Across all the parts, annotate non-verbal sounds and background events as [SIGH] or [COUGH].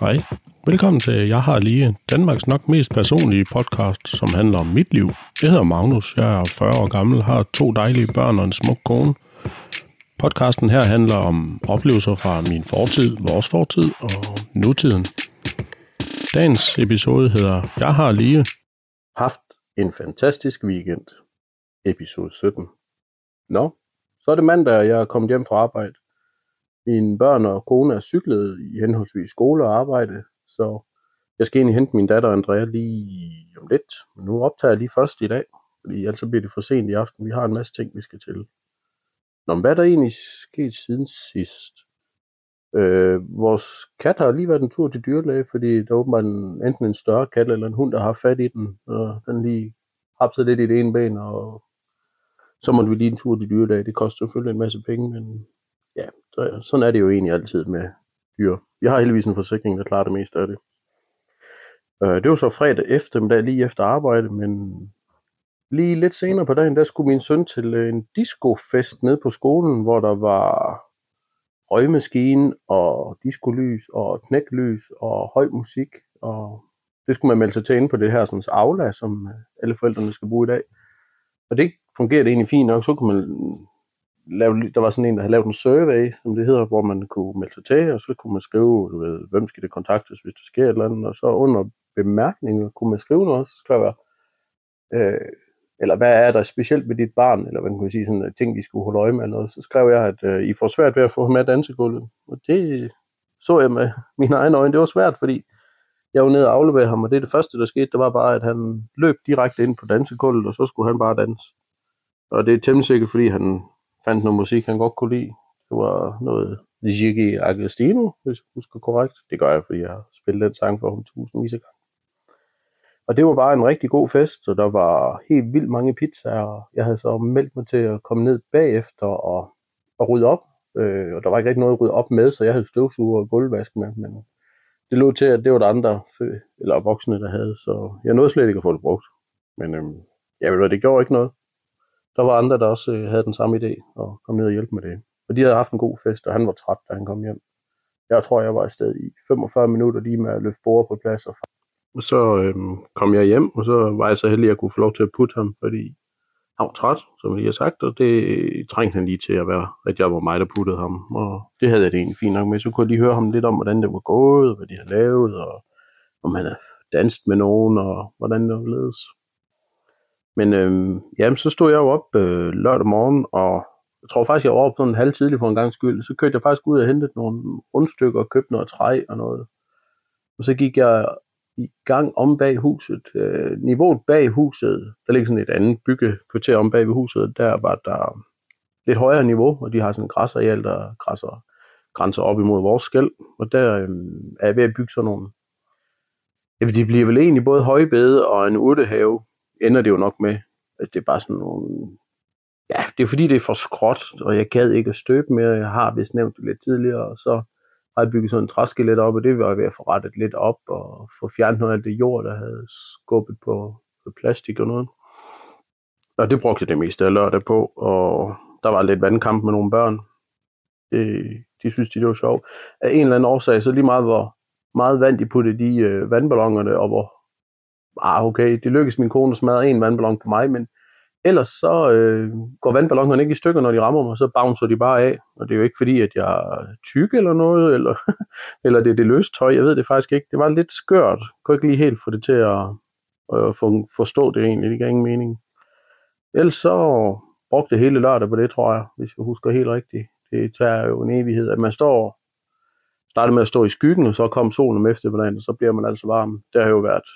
Hej. Velkommen til Jeg har lige Danmarks nok mest personlige podcast, som handler om mit liv. Jeg hedder Magnus, jeg er 40 år gammel, har to dejlige børn og en smuk kone. Podcasten her handler om oplevelser fra min fortid, vores fortid og nutiden. Dagens episode hedder Jeg har lige haft en fantastisk weekend. Episode 17. Nå, så er det mandag, og jeg er kommet hjem fra arbejde. Mine børn og kone er cyklet i henholdsvis skole og arbejde, så jeg skal egentlig hente min datter Andrea lige om lidt. Men nu optager jeg lige først i dag, fordi ellers bliver det for sent i aften. Vi har en masse ting, vi skal til. Nå, men hvad er der egentlig sket siden sidst? Øh, vores kat har lige været en tur til dyrlæge, fordi der er åbenbart en, enten en større kat eller en hund, der har fat i den, og den lige hapset lidt i det ene ben, og så måtte vi lige en tur til dyrlæge. Det koster selvfølgelig en masse penge, men ja, så, sådan er det jo egentlig altid med dyr. Jeg har heldigvis en forsikring, der klarer det meste af det. Øh, det var så fredag eftermiddag, lige efter arbejde, men lige lidt senere på dagen, der skulle min søn til øh, en discofest nede på skolen, hvor der var røgmaskine og discolys og knæklys og høj musik. Og det skulle man melde sig til inde på det her sådan, aula, som øh, alle forældrene skal bruge i dag. Og det fungerede egentlig fint nok. Så kunne man lave, der var sådan en, der havde lavet en survey, som det hedder, hvor man kunne melde sig til, og så kunne man skrive, du ved, hvem skal det kontaktes, hvis der sker et eller andet, og så under bemærkninger kunne man skrive noget, så skrev jeg, øh, eller hvad er der specielt med dit barn, eller hvad man kunne sige, sådan øh, ting, de skulle holde øje med, eller noget. så skrev jeg, at øh, I får svært ved at få ham med dansegulvet, og det så jeg med mine egne øjne, det var svært, fordi jeg var nede og afleverede ham, og det er det første, der skete, det var bare, at han løb direkte ind på dansegulvet, og så skulle han bare danse. Og det er temmelig sikkert, fordi han fandt noget musik, han godt kunne lide. Det var noget Gigi Agostino, hvis jeg husker korrekt. Det gør jeg, fordi jeg har spillet den sang for ham tusindvis af gange. Og det var bare en rigtig god fest, og der var helt vildt mange pizzaer. Jeg havde så meldt mig til at komme ned bagefter og, og rydde op. Øh, og der var ikke rigtig noget at rydde op med, så jeg havde støvsuger og gulvvask med. Men det lå til, at det var der andre eller voksne, der havde, så jeg nåede slet ikke at få det brugt. Men øhm, jeg ved det gjorde ikke noget der var andre, der også øh, havde den samme idé og kom ned og hjælpe med det. Og de havde haft en god fest, og han var træt, da han kom hjem. Jeg tror, jeg var afsted i 45 minutter lige med at løfte bordet på plads. Og, og så øhm, kom jeg hjem, og så var jeg så heldig, at jeg kunne få lov til at putte ham, fordi han var træt, som jeg har sagt, og det trængte han lige til at være, at jeg var mig, der puttede ham. Og det havde jeg det egentlig fint nok med. Så kunne jeg lige høre ham lidt om, hvordan det var gået, hvad de havde lavet, og om han havde danset med nogen, og hvordan det var ledes. Men øh, jamen, så stod jeg jo op øh, lørdag morgen, og jeg tror faktisk, jeg var oppe sådan en halv tidlig for en gang skyld. Så kørte jeg faktisk ud og hentede nogle rundstykker og købte noget træ og noget. Og så gik jeg i gang om bag huset. Øh, niveauet bag huset, der ligger sådan et andet byggekvarter om bag ved huset, der var der lidt højere niveau, og de har sådan en græsareal, der græsser, grænser op imod vores skæld. Og der øh, er jeg ved at bygge sådan nogle Ja, de bliver vel egentlig både højbede og en urtehave, ender det jo nok med, at det er bare sådan nogle... Ja, det er fordi, det er for skråt, og jeg gad ikke at støbe mere. Jeg har vist nævnt det lidt tidligere, og så har jeg bygget sådan en træskelet op, og det var jeg ved at få rettet lidt op, og få fjernet noget af det jord, der havde skubbet på, på plastik og noget. Og det brugte jeg det meste af lørdag på, og der var lidt vandkamp med nogle børn. Det, de synes, de det var sjovt. Af en eller anden årsag, så lige meget hvor meget vand de puttede i øh, vandballonerne, og hvor ah, okay, det lykkedes min kone at smadre en vandballon på mig, men ellers så øh, går vandballonerne ikke i stykker, når de rammer mig, så bouncer de bare af. Og det er jo ikke fordi, at jeg er tyk eller noget, eller, [LAUGHS] eller det er det løst tøj, jeg ved det faktisk ikke. Det var lidt skørt. Jeg kunne ikke lige helt få det til at, at forstå det egentlig, det gav ingen mening. Ellers så brugte jeg hele lørdag på det, tror jeg, hvis jeg husker helt rigtigt. Det tager jo en evighed, at man står startede med at stå i skyggen, og så kom solen om eftermiddagen, og så bliver man altså varm. Det har jo været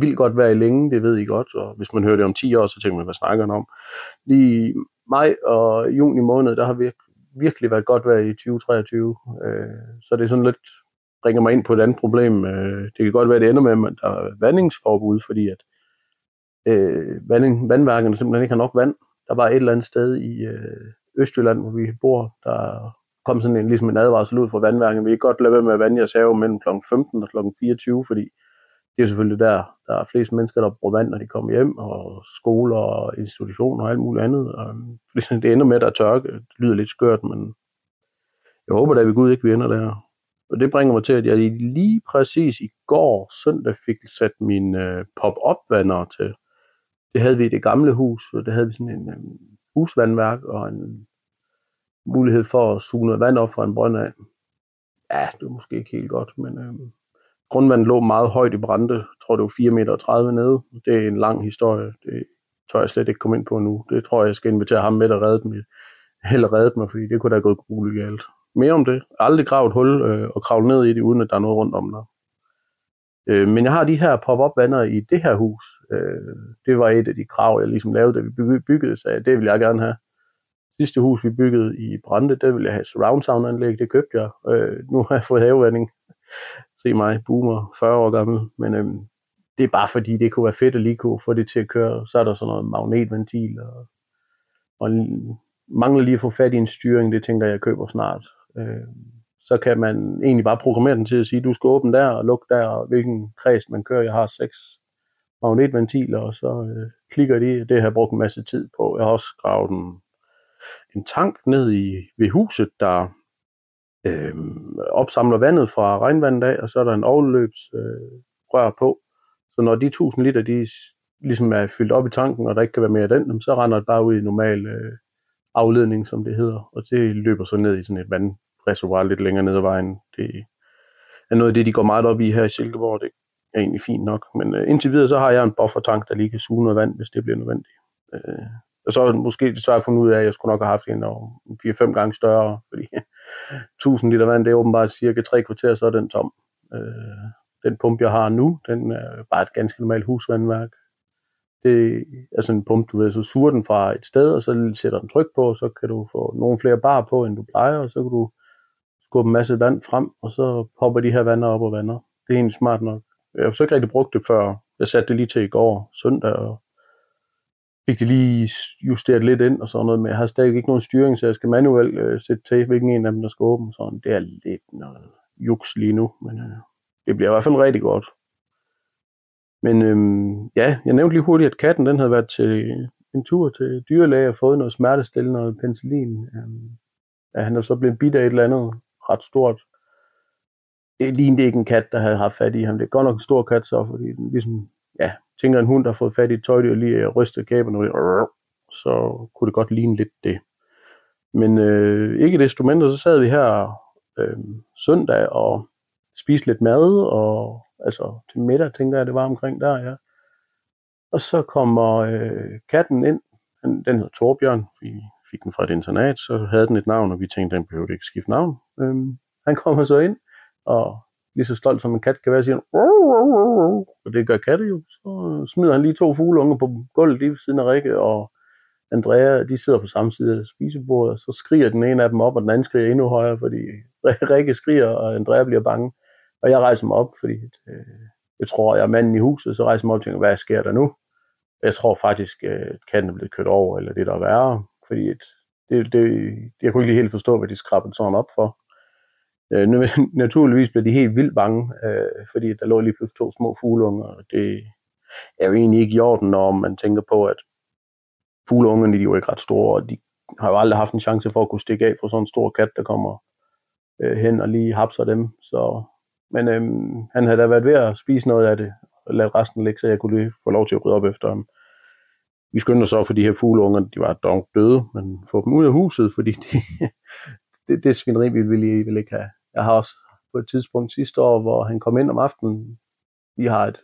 vildt godt være i længe, det ved I godt, og hvis man hører det om 10 år, så tænker man, hvad snakker han om? Lige maj og juni måned, der har vi virkelig været godt vejr i 2023, øh, så det er sådan lidt, bringer mig ind på et andet problem. Øh, det kan godt være, det ender med, at der er vandingsforbud, fordi at øh, vanding, vandværkerne simpelthen ikke har nok vand. Der var et eller andet sted i øh, Østjylland, hvor vi bor, der kom sådan en, ligesom en advarsel ud fra vandværket. Vi kan godt lade være med at vande jeres have mellem kl. 15 og kl. 24, fordi det er selvfølgelig der, der er flest mennesker, der bruger vand, når de kommer hjem, og skoler og institutioner og alt muligt andet. Og øhm, [LAUGHS] det ender med, at der er tørke. Det lyder lidt skørt, men jeg håber da ved Gud ikke, vi ender der. Og det bringer mig til, at jeg lige præcis i går søndag fik sat min øh, pop-up-vander til. Det havde vi i det gamle hus, og det havde vi sådan en øh, husvandværk og en mulighed for at suge noget vand op fra en brønd af. Ja, det var måske ikke helt godt, men øh, grundvandet lå meget højt i Brande. Jeg tror, det var 4,30 meter nede. Det er en lang historie. Det tør jeg slet ikke komme ind på nu. Det tror jeg, jeg skal invitere ham med, der redde dem. Heller [LAUGHS] redde mig, fordi det kunne da gået grueligt galt. Mere om det. Aldrig gravet et hul øh, og kravle ned i det, uden at der er noget rundt om der. Øh, men jeg har de her pop-up vander i det her hus. Øh, det var et af de krav, jeg ligesom lavede, da vi byggede, så det vil jeg gerne have. Sidste hus, vi byggede i Brande, der ville jeg have surround sound anlæg, det købte jeg. Øh, nu har jeg fået havevanding. Se mig, boomer, 40 år gammel. Men øhm, det er bare fordi, det kunne være fedt at lige kunne få det til at køre. Så er der sådan noget magnetventil, og, og mangler lige at få fat i en styring, det tænker jeg, jeg køber snart. Øh, så kan man egentlig bare programmere den til at sige, du skal åbne der og lukke der, og hvilken kreds man kører. Jeg har seks magnetventiler, og så øh, klikker de. Det har jeg brugt en masse tid på. Jeg har også gravet en, en tank ned i, ved huset, der øh, opsamler vandet fra regnvandet af, og så er der en overløbsrør øh, på. Så når de 1000 liter, de ligesom er fyldt op i tanken, og der ikke kan være mere af den, så render det bare ud i normal øh, afledning, som det hedder, og det løber så ned i sådan et vandreservoir lidt længere ned ad vejen. Det er noget af det, de går meget op i her i Silkeborg, det er egentlig fint nok. Men øh, indtil videre, så har jeg en buffertank, der lige kan suge noget vand, hvis det bliver nødvendigt. Øh, og så måske så har jeg fundet ud af, at jeg skulle nok have haft en 4-5 gange større, fordi 1000 liter vand, det er åbenbart cirka tre kvarter, så er den tom. Øh, den pumpe, jeg har nu, den er bare et ganske normalt husvandværk. Det er sådan en pumpe, du ved, så suger den fra et sted, og så sætter den tryk på, og så kan du få nogle flere bar på, end du plejer, og så kan du skubbe en masse vand frem, og så popper de her vander op og vander. Det er egentlig smart nok. Jeg har så ikke rigtig brugt det før. Jeg satte det lige til i går, søndag, og fik det lige justeret lidt ind og sådan noget, men jeg har stadig ikke nogen styring, så jeg skal manuelt øh, sætte til, hvilken en af dem, der skal åbne. Sådan. Det er lidt noget juks lige nu, men øh, det bliver i hvert fald rigtig godt. Men øhm, ja, jeg nævnte lige hurtigt, at katten den havde været til en tur til dyrlæge og fået noget smertestillende, og penicillin. Øhm, ja, han er så blevet bidt af et eller andet ret stort. Det lignede ikke en kat, der havde haft fat i ham. Det er godt nok en stor kat så, fordi den ligesom, ja, tænker en hund, der har fået fat i et tøjdyr og lige øh, rystet kæben, og så kunne det godt ligne lidt det. Men øh, ikke desto mindre, så sad vi her øh, søndag og spiste lidt mad, og altså til middag, tænker jeg, det var omkring der, ja. Og så kommer øh, katten ind, den, den hedder Torbjørn, vi fik den fra et internat, så havde den et navn, og vi tænkte, den behøvede ikke skifte navn. Øh, han kommer så ind, og lige så stolt som en kat kan være, siger og det gør katte jo. Så øh, smider han lige to fugleunger på gulvet lige ved siden af Rikke, og Andrea, de sidder på samme side af spisebordet, og så skriger den ene af dem op, og den anden skriger endnu højere, fordi [LAUGHS] Rikke skriger, og Andrea bliver bange. Og jeg rejser mig op, fordi øh, jeg tror, jeg er manden i huset, så rejser jeg mig op og tænker, hvad sker der nu? Jeg tror faktisk, øh, at katten er blevet kørt over, eller det der er værre, fordi et, det, det, jeg kunne ikke lige helt forstå, hvad de skrabede sådan op for. Øh, [LAUGHS] naturligvis blev de helt vildt bange, øh, fordi der lå lige pludselig to små fugleunger, og det er jo egentlig ikke i orden, når man tænker på, at fugleungerne de er jo ikke ret store, og de har jo aldrig haft en chance for at kunne stikke af fra sådan en stor kat, der kommer øh, hen og lige hapser dem. Så men øh, han havde da været ved at spise noget af det, og lade resten ligge, så jeg kunne lige få lov til at rydde op efter ham. Vi skyndte os så for de her fugleunger, de var dog døde, men få dem ud af huset, fordi de, [LAUGHS] det, det svineri vi ville, ville ikke have. Jeg har også på et tidspunkt sidste år, hvor han kom ind om aftenen, vi har et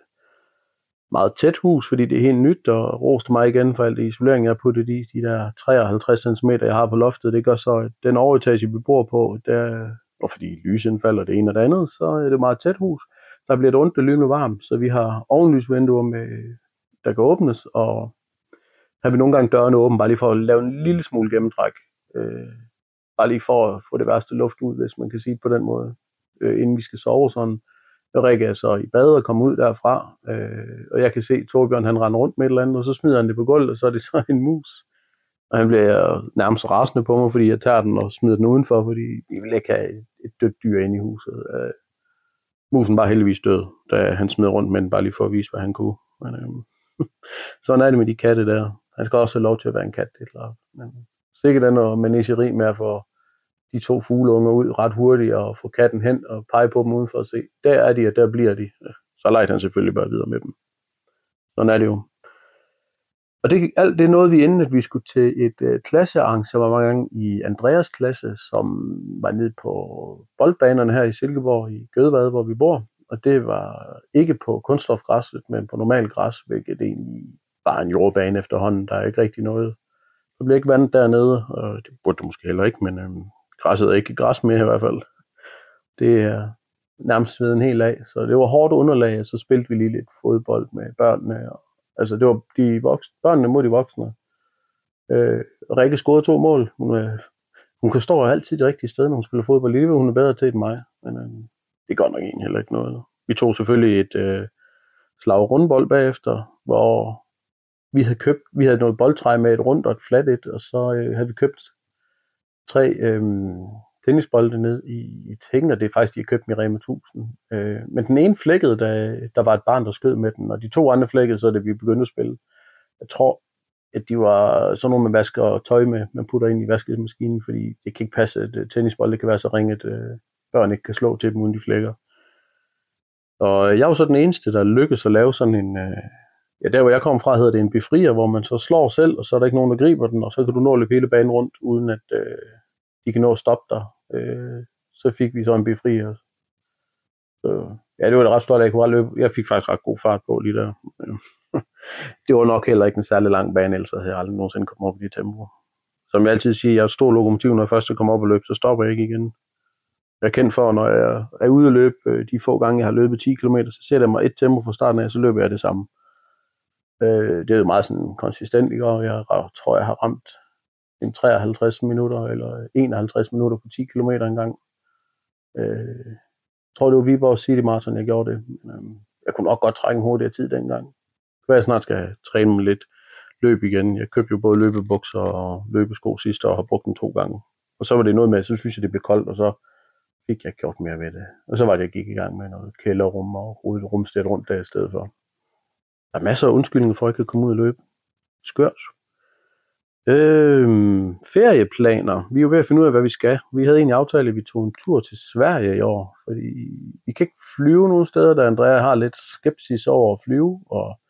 meget tæt hus, fordi det er helt nyt, og roste mig igen for alt det isolering, jeg har puttet i. De der 53 cm, jeg har på loftet, det gør så, at den overetage, vi bor på, der og fordi lysindfald og det ene og det andet, så er det meget tæt hus. Der bliver det ondt det lynende varmt, så vi har ovenlysvinduer, med, der kan åbnes, og har vi nogle gange dørene åbne, bare lige for at lave en lille smule gennemtræk. Øh, bare lige for at få det værste luft ud, hvis man kan sige det på den måde, øh, inden vi skal sove sådan. Jeg rækker jeg så i bad og kommer ud derfra, øh, og jeg kan se Torbjørn, han render rundt med et eller andet, og så smider han det på gulvet, og så er det så en mus. Og han bliver nærmest rasende på mig, fordi jeg tager den og smider den udenfor, fordi vi vil ikke have et dødt dyr inde i huset. Øh, musen var heldigvis død, da han smed rundt med den, bare lige for at vise, hvad han kunne. Men, øh, [LAUGHS] sådan er det med de katte der. Han skal også have lov til at være en kat, det er klart. Men sikkert er noget menageri med at få de to fugleunger ud ret hurtigt og få katten hen og pege på dem udenfor og se. Der er de, og der bliver de. Så legte han selvfølgelig bare videre med dem. Sådan er det jo. Og det, alt det nåede vi inden, at vi skulle til et øh, klassearrangement i Andreas klasse, som var nede på boldbanerne her i Silkeborg i Gødevad, hvor vi bor. Og det var ikke på kunststofgræsset, men på normal græs, hvilket egentlig bare en jordbane efterhånden. Der er ikke rigtig noget. Der bliver ikke vandet dernede, og det burde det måske heller ikke, men øh, græsset er ikke græs mere i hvert fald. Det er nærmest ved en hel af, så det var hårdt underlag, og så spilte vi lige lidt fodbold med børnene. Og, altså det var de voksne, børnene mod de voksne. Øh, Rikke scorede to mål. Hun, øh, hun kan stå altid det rigtige sted, når hun spiller fodbold. Lige hun er bedre til end mig, men øh, det gør nok egentlig heller ikke noget. Vi tog selvfølgelig et øh, slag rundbold bagefter, hvor vi havde købt, vi havde noget boldtræ med et rundt og et fladt et, og så øh, havde vi købt tre øh, tennisbolde ned i, i tingen, og det er faktisk, de har købt dem i Rema 1000. Øh, men den ene flækkede, da der var et barn, der skød med den, og de to andre flækkede, så det vi begyndte at spille. Jeg tror, at de var sådan nogle, man vasker tøj med, man putter ind i vaskemaskinen, fordi det kan ikke passe, at øh, tennisbolde kan være så ringet, øh, børn ikke kan slå til dem, uden de flækker. Og jeg var så den eneste, der lykkedes at lave sådan en, øh, ja, der hvor jeg kom fra, hedder det en befrier, hvor man så slår selv, og så er der ikke nogen, der griber den, og så kan du nå at løbe hele banen rundt, uden at øh, de kan nå at stoppe dig. Øh, så fik vi så en befrier. Så, ja, det var da ret stort, at jeg kunne løbe. Jeg fik faktisk ret god fart på lige der. [LAUGHS] det var nok heller ikke en særlig lang bane, ellers havde jeg aldrig nogensinde kommet op i de tempo. Som jeg altid siger, jeg er stor lokomotiv, når jeg først kommer op og løb, så stopper jeg ikke igen. Jeg er kendt for, når jeg er ude at løbe, øh, de få gange, jeg har løbet 10 km, så sætter jeg mig et tempo fra starten af, så løber jeg det samme. Øh, det er jo meget sådan konsistent, ikke? og jeg tror, jeg har ramt en 53 minutter eller 51 minutter på 10 km en gang. Øh, jeg tror, det var Viborg City Marathon, jeg gjorde det. Men, øh, jeg kunne nok godt trække en hurtigere tid dengang. Det kan jeg snart skal træne mig lidt løb igen. Jeg købte jo både løbebukser og løbesko sidste år og har brugt dem to gange. Og så var det noget med, så synes jeg, det blev koldt, og så fik jeg gjort mere ved det. Og så var det, jeg gik i gang med noget kælderrum og rodet rumsted rundt der i stedet for. Der er masser af undskyldninger for, at jeg kan komme ud og løbe. Skørt. Øhm, ferieplaner. Vi er jo ved at finde ud af, hvad vi skal. Vi havde egentlig aftalt, at vi tog en tur til Sverige i år, fordi vi kan ikke flyve nogen steder, da Andrea har lidt skepsis over at flyve, og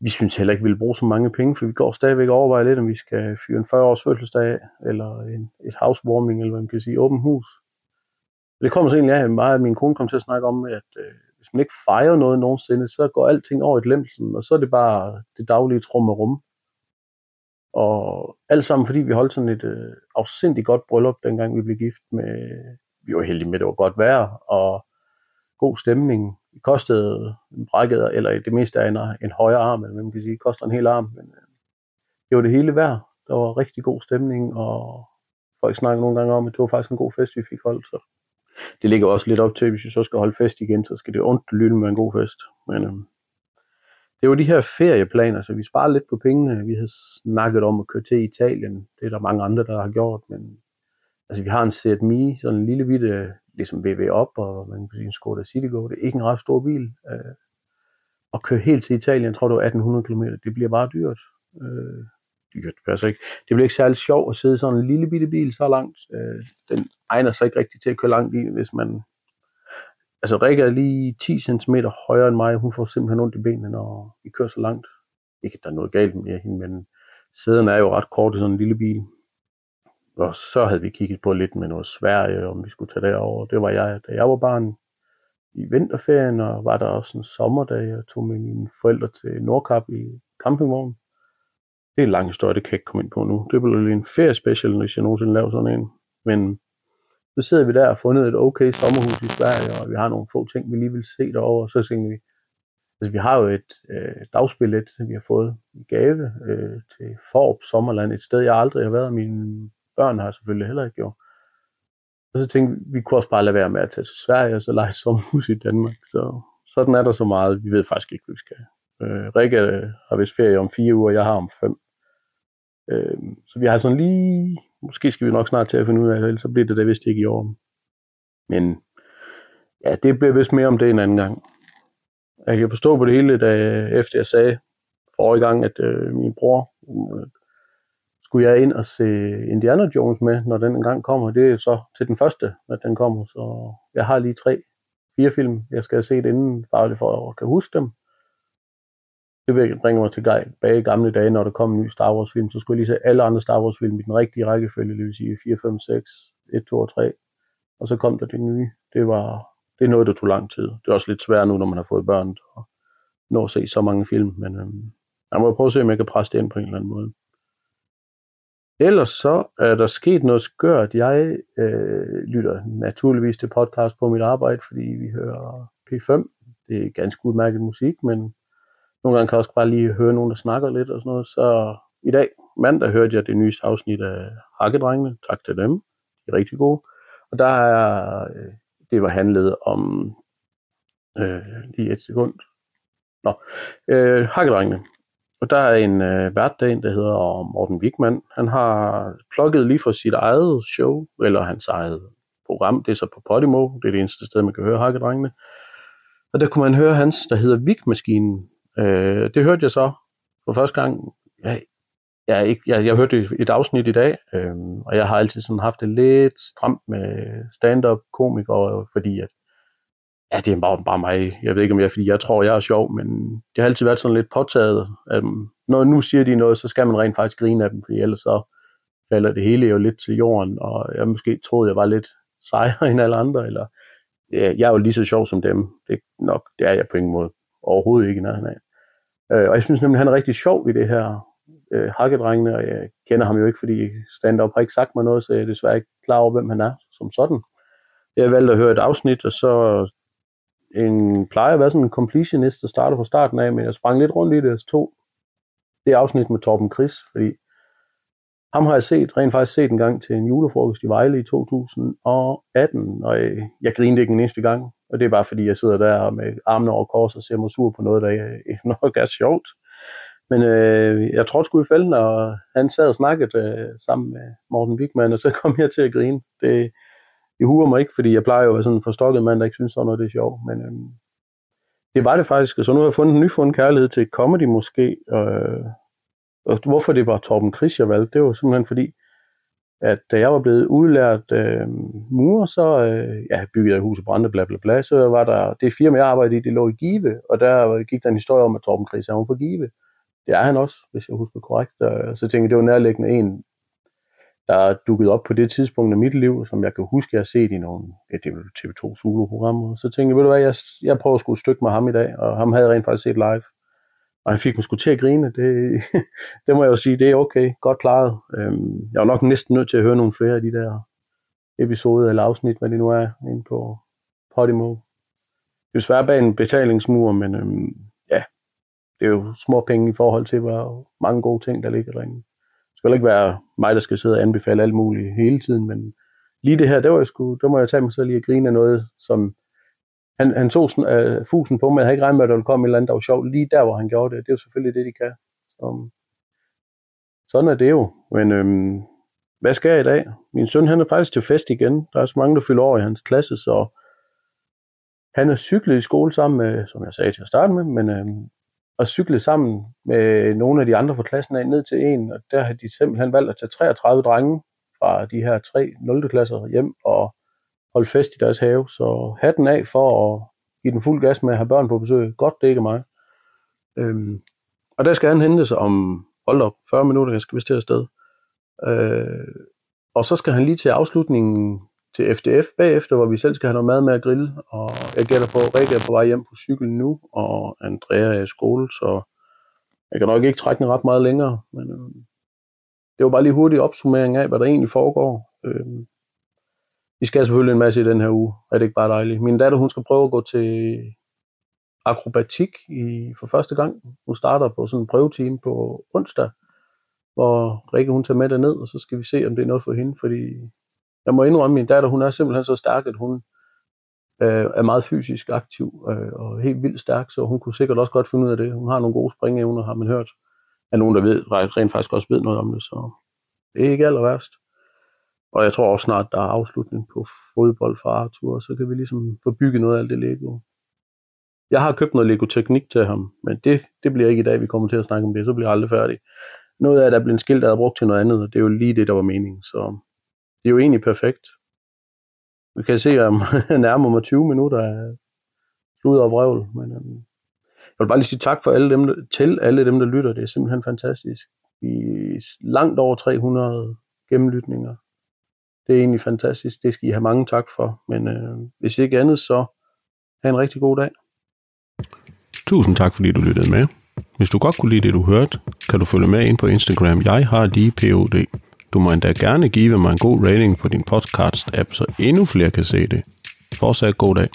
vi synes heller ikke, vi vil bruge så mange penge, for vi går stadigvæk og overvejer lidt, om vi skal fyre en 40-års fødselsdag, eller en, et housewarming, eller hvad man kan sige, åben hus. Det kommer så egentlig af, meget at min kone kom til at snakke om, at øh, hvis man ikke fejrer noget nogensinde, så går alting over i glemselsen, og så er det bare det daglige trum og rum. Og alt sammen, fordi vi holdt sådan et øh, afsindigt godt bryllup, dengang vi blev gift med, vi var heldige med, at det var godt vejr, og god stemning. Det kostede en brækket, eller det meste af en, en højre arm, eller man kan sige, det koster en hel arm, men øh, det var det hele værd. Der var rigtig god stemning, og folk snakkede nogle gange om, at det var faktisk en god fest, vi fik holdt, så det ligger også lidt op til, hvis vi så skal holde fest igen, så skal det ondt lyde med en god fest. Men øh, det var de her ferieplaner, så vi sparer lidt på pengene. Vi har snakket om at køre til Italien. Det er der mange andre, der har gjort, men altså, vi har en Seat Mii, sådan en lille bitte, ligesom VW op, og man kan sige en Skoda Citigo. Det er ikke en ret stor bil. Øh, at køre helt til Italien, tror du 1800 km, det bliver bare dyrt. Øh, dyrt, det passer ikke. Det bliver ikke særlig sjovt at sidde sådan en lille bitte bil så langt. Øh, den egner sig ikke rigtig til at køre langt i, hvis man... Altså Rikke er lige 10 cm højere end mig. Hun får simpelthen ondt i benene, når vi kører så langt. Ikke, at der er noget galt med hende, men sæderne er jo ret kort i sådan en lille bil. Og så havde vi kigget på lidt med noget Sverige, om vi skulle tage derover. Det var jeg, da jeg var barn i vinterferien, og var der også en sommerdag, jeg tog med mine forældre til Nordkap i campingvognen. Det er en lang historie, det kan jeg ikke komme ind på nu. Det bliver en ferie special, hvis jeg nogensinde laver sådan en. Men så sidder vi der og fundet et okay sommerhus i Sverige, og vi har nogle få ting, vi lige vil se derovre, og så tænker vi, altså vi har jo et øh, dagsbillet, som vi har fået i gave øh, til Forop Sommerland, et sted, jeg aldrig har været, og mine børn har selvfølgelig heller ikke gjort. Og så tænkte vi, vi kunne også bare lade være med at tage til Sverige, og så lege sommerhus i Danmark. Så sådan er der så meget. Vi ved faktisk ikke, hvad vi skal. Øh, Rikke har vist ferie om fire uger, jeg har om fem. Øh, så vi har sådan lige, måske skal vi nok snart til at finde ud af det, ellers så bliver det da vist ikke i år. Men ja, det bliver vist mere om det en anden gang. Jeg kan forstå på det hele, da, efter jeg sagde forrige gang, at øh, min bror øh, skulle jeg ind og se Indiana Jones med, når den engang kommer. Det er så til den første, når den kommer. Så jeg har lige tre, fire film, jeg skal se set inden, bare for at kan huske dem. Det bringer mig tilbage i gamle dage, når der kom en ny Star Wars film, så skulle jeg lige se alle andre Star Wars film i den rigtige rækkefølge, det vil sige 4, 5, 6, 1, 2 og 3. Og så kom der det nye. Det var det er noget, der tog lang tid. Det er også lidt svært nu, når man har fået børn, at nå at se så mange film, men øhm, jeg må prøve at se, om jeg kan presse det ind på en eller anden måde. Ellers så er der sket noget skørt. Jeg øh, lytter naturligvis til podcast på mit arbejde, fordi vi hører P5. Det er ganske udmærket musik, men nogle gange kan jeg også bare lige høre nogen, der snakker lidt og sådan noget. Så i dag, mandag, hørte jeg det nyeste afsnit af Hakkedrengene. Tak til dem. De er rigtig gode. Og der er, øh, det var handlet om, øh, lige et sekund. Nå, øh, Hakkedrengene. Og der er en øh, vært der hedder Morten Wigman. Han har plukket lige fra sit eget show, eller hans eget program. Det er så på Podimo. Det er det eneste sted, man kan høre Hakkedrengene. Og der kunne man høre hans, der hedder Vigmaskinen. Øh, det hørte jeg så for første gang. Jeg, jeg, ikke, jeg, jeg hørte et afsnit i dag, øh, og jeg har altid sådan haft det lidt stramt med stand-up komikere, fordi at Ja, det er bare, bare mig. Jeg ved ikke, om jeg, fordi jeg tror, jeg er sjov, men det har altid været sådan lidt påtaget. At når nu siger de noget, så skal man rent faktisk grine af dem, fordi ellers så falder det hele jo lidt til jorden, og jeg måske troede, jeg var lidt sejere [LAUGHS] end alle andre, eller jeg er jo lige så sjov som dem. Det nok, det er jeg på ingen måde. Overhovedet ikke i nærheden af. Øh, og jeg synes nemlig, han er rigtig sjov i det her øh, hakkedrengene, og jeg kender ham jo ikke, fordi stand-up har ikke sagt mig noget, så jeg er desværre ikke klar over, hvem han er som sådan. Jeg valgte at høre et afsnit, og så en, plejer at være sådan en completionist, der starter fra starten af, men jeg sprang lidt rundt i det, og tog det afsnit med Torben Chris, fordi ham har jeg set, rent faktisk set en gang til en julefrokost i Vejle i 2018, og øh, jeg, grinede ikke den eneste gang, og det er bare fordi, jeg sidder der med armene over kors og ser mig sur på noget, der øh, [LAUGHS] nok er sjovt. Men øh, jeg tror sgu i fælden, og han sad og snakkede øh, sammen med Morten Wigman, og så kom jeg til at grine. Det, det huer mig ikke, fordi jeg plejer jo at være sådan en forstokket mand, der ikke synes sådan noget, det er sjovt. Men øh, det var det faktisk. Så nu har jeg fundet en nyfundet kærlighed til comedy måske. Øh, og hvorfor det var Torben Chris, jeg valgte, det var simpelthen fordi, at da jeg var blevet udlært øh, murer, så øh, ja, byggede jeg huset Brande, bla bla bla, så var der, det firma, jeg arbejdede i, det lå i Give, og der gik der en historie om, at Torben Chris er for Give. Det er han også, hvis jeg husker korrekt. Så tænkte jeg, det var nærliggende en, der er dukket op på det tidspunkt af mit liv, som jeg kan huske, jeg har set i nogle ja, det TV2 Zulu-programmer. Så tænkte jeg, ved du hvad, jeg, jeg prøver at skulle stykke med ham i dag, og ham havde jeg rent faktisk set live. Og han fik mig sgu til at grine. Det, [LAUGHS] det må jeg jo sige, det er okay, godt klaret. Øhm, jeg var nok næsten nødt til at høre nogle flere af de der episoder eller afsnit, hvad det nu er, inde på Podimo. Det er svært bag en betalingsmur, men øhm, ja, det er jo små penge i forhold til, hvor mange gode ting, der ligger derinde skal ikke være mig, der skal sidde og anbefale alt muligt hele tiden, men lige det her, det var jeg sgu, det må jeg tage mig selv lige at grine af noget, som han, han tog sådan, øh, fusen på mig. Jeg havde ikke regnet med, at der ville komme et eller andet, der var sjovt lige der, hvor han gjorde det. Det er jo selvfølgelig det, de kan. Så, øhm, sådan er det jo. Men øhm, hvad skal jeg i dag? Min søn, han er faktisk til fest igen. Der er så mange, der fylder over i hans klasse, så han er cyklet i skole sammen med, som jeg sagde til at starte med, men øhm, og cykle sammen med nogle af de andre fra klassen af ned til en, og der har de simpelthen valgt at tage 33 drenge fra de her tre 0. klasser hjem og holde fest i deres have. Så hatten af for at give den fuld gas med at have børn på besøg. Godt, det ikke mig. Øhm, og der skal han hentes om, hold op, 40 minutter, jeg skal vist til afsted. Øh, og så skal han lige til afslutningen til FDF bagefter, hvor vi selv skal have noget mad med at grille, og jeg gætter på, at Rikke er på vej hjem på cykel nu, og Andrea er i skole, så jeg kan nok ikke trække den ret meget længere, men øh, det var bare lige hurtig opsummering af, hvad der egentlig foregår. Øh, vi skal selvfølgelig en masse i den her uge, er det ikke bare dejligt. Min datter, hun skal prøve at gå til akrobatik i, for første gang. Hun starter på sådan en prøveteam på onsdag, hvor Rikke hun tager med derned, og så skal vi se, om det er noget for hende, fordi jeg må indrømme, at min datter, hun er simpelthen så stærk, at hun øh, er meget fysisk aktiv øh, og helt vildt stærk, så hun kunne sikkert også godt finde ud af det. Hun har nogle gode springevner, har man hørt. af nogen, der ved, rent faktisk også ved noget om det, så det er ikke aller værst. Og jeg tror også snart, der er afslutning på fodbold fra Arthur, så kan vi ligesom få bygget noget af alt det Lego. Jeg har købt noget Lego Teknik til ham, men det, det bliver ikke i dag, vi kommer til at snakke om det, så bliver jeg aldrig færdig. noget af det er blevet skilt, der er brugt til noget andet, og det er jo lige det, der var meningen. Så det er jo egentlig perfekt. Vi kan se, at [LAUGHS] nærmere mig 20 minutter af slud og vrøvl. Men, øhm, jeg vil bare lige sige tak for alle dem, til alle dem, der lytter. Det er simpelthen fantastisk. Vi er langt over 300 gennemlytninger. Det er egentlig fantastisk. Det skal I have mange tak for. Men øh, hvis ikke andet, så have en rigtig god dag. Tusind tak, fordi du lyttede med. Hvis du godt kunne lide det, du hørte, kan du følge med ind på Instagram. Jeg har lige POD. Du må endda gerne give mig en god rating på din podcast-app, så endnu flere kan se det. Fortsat god dag.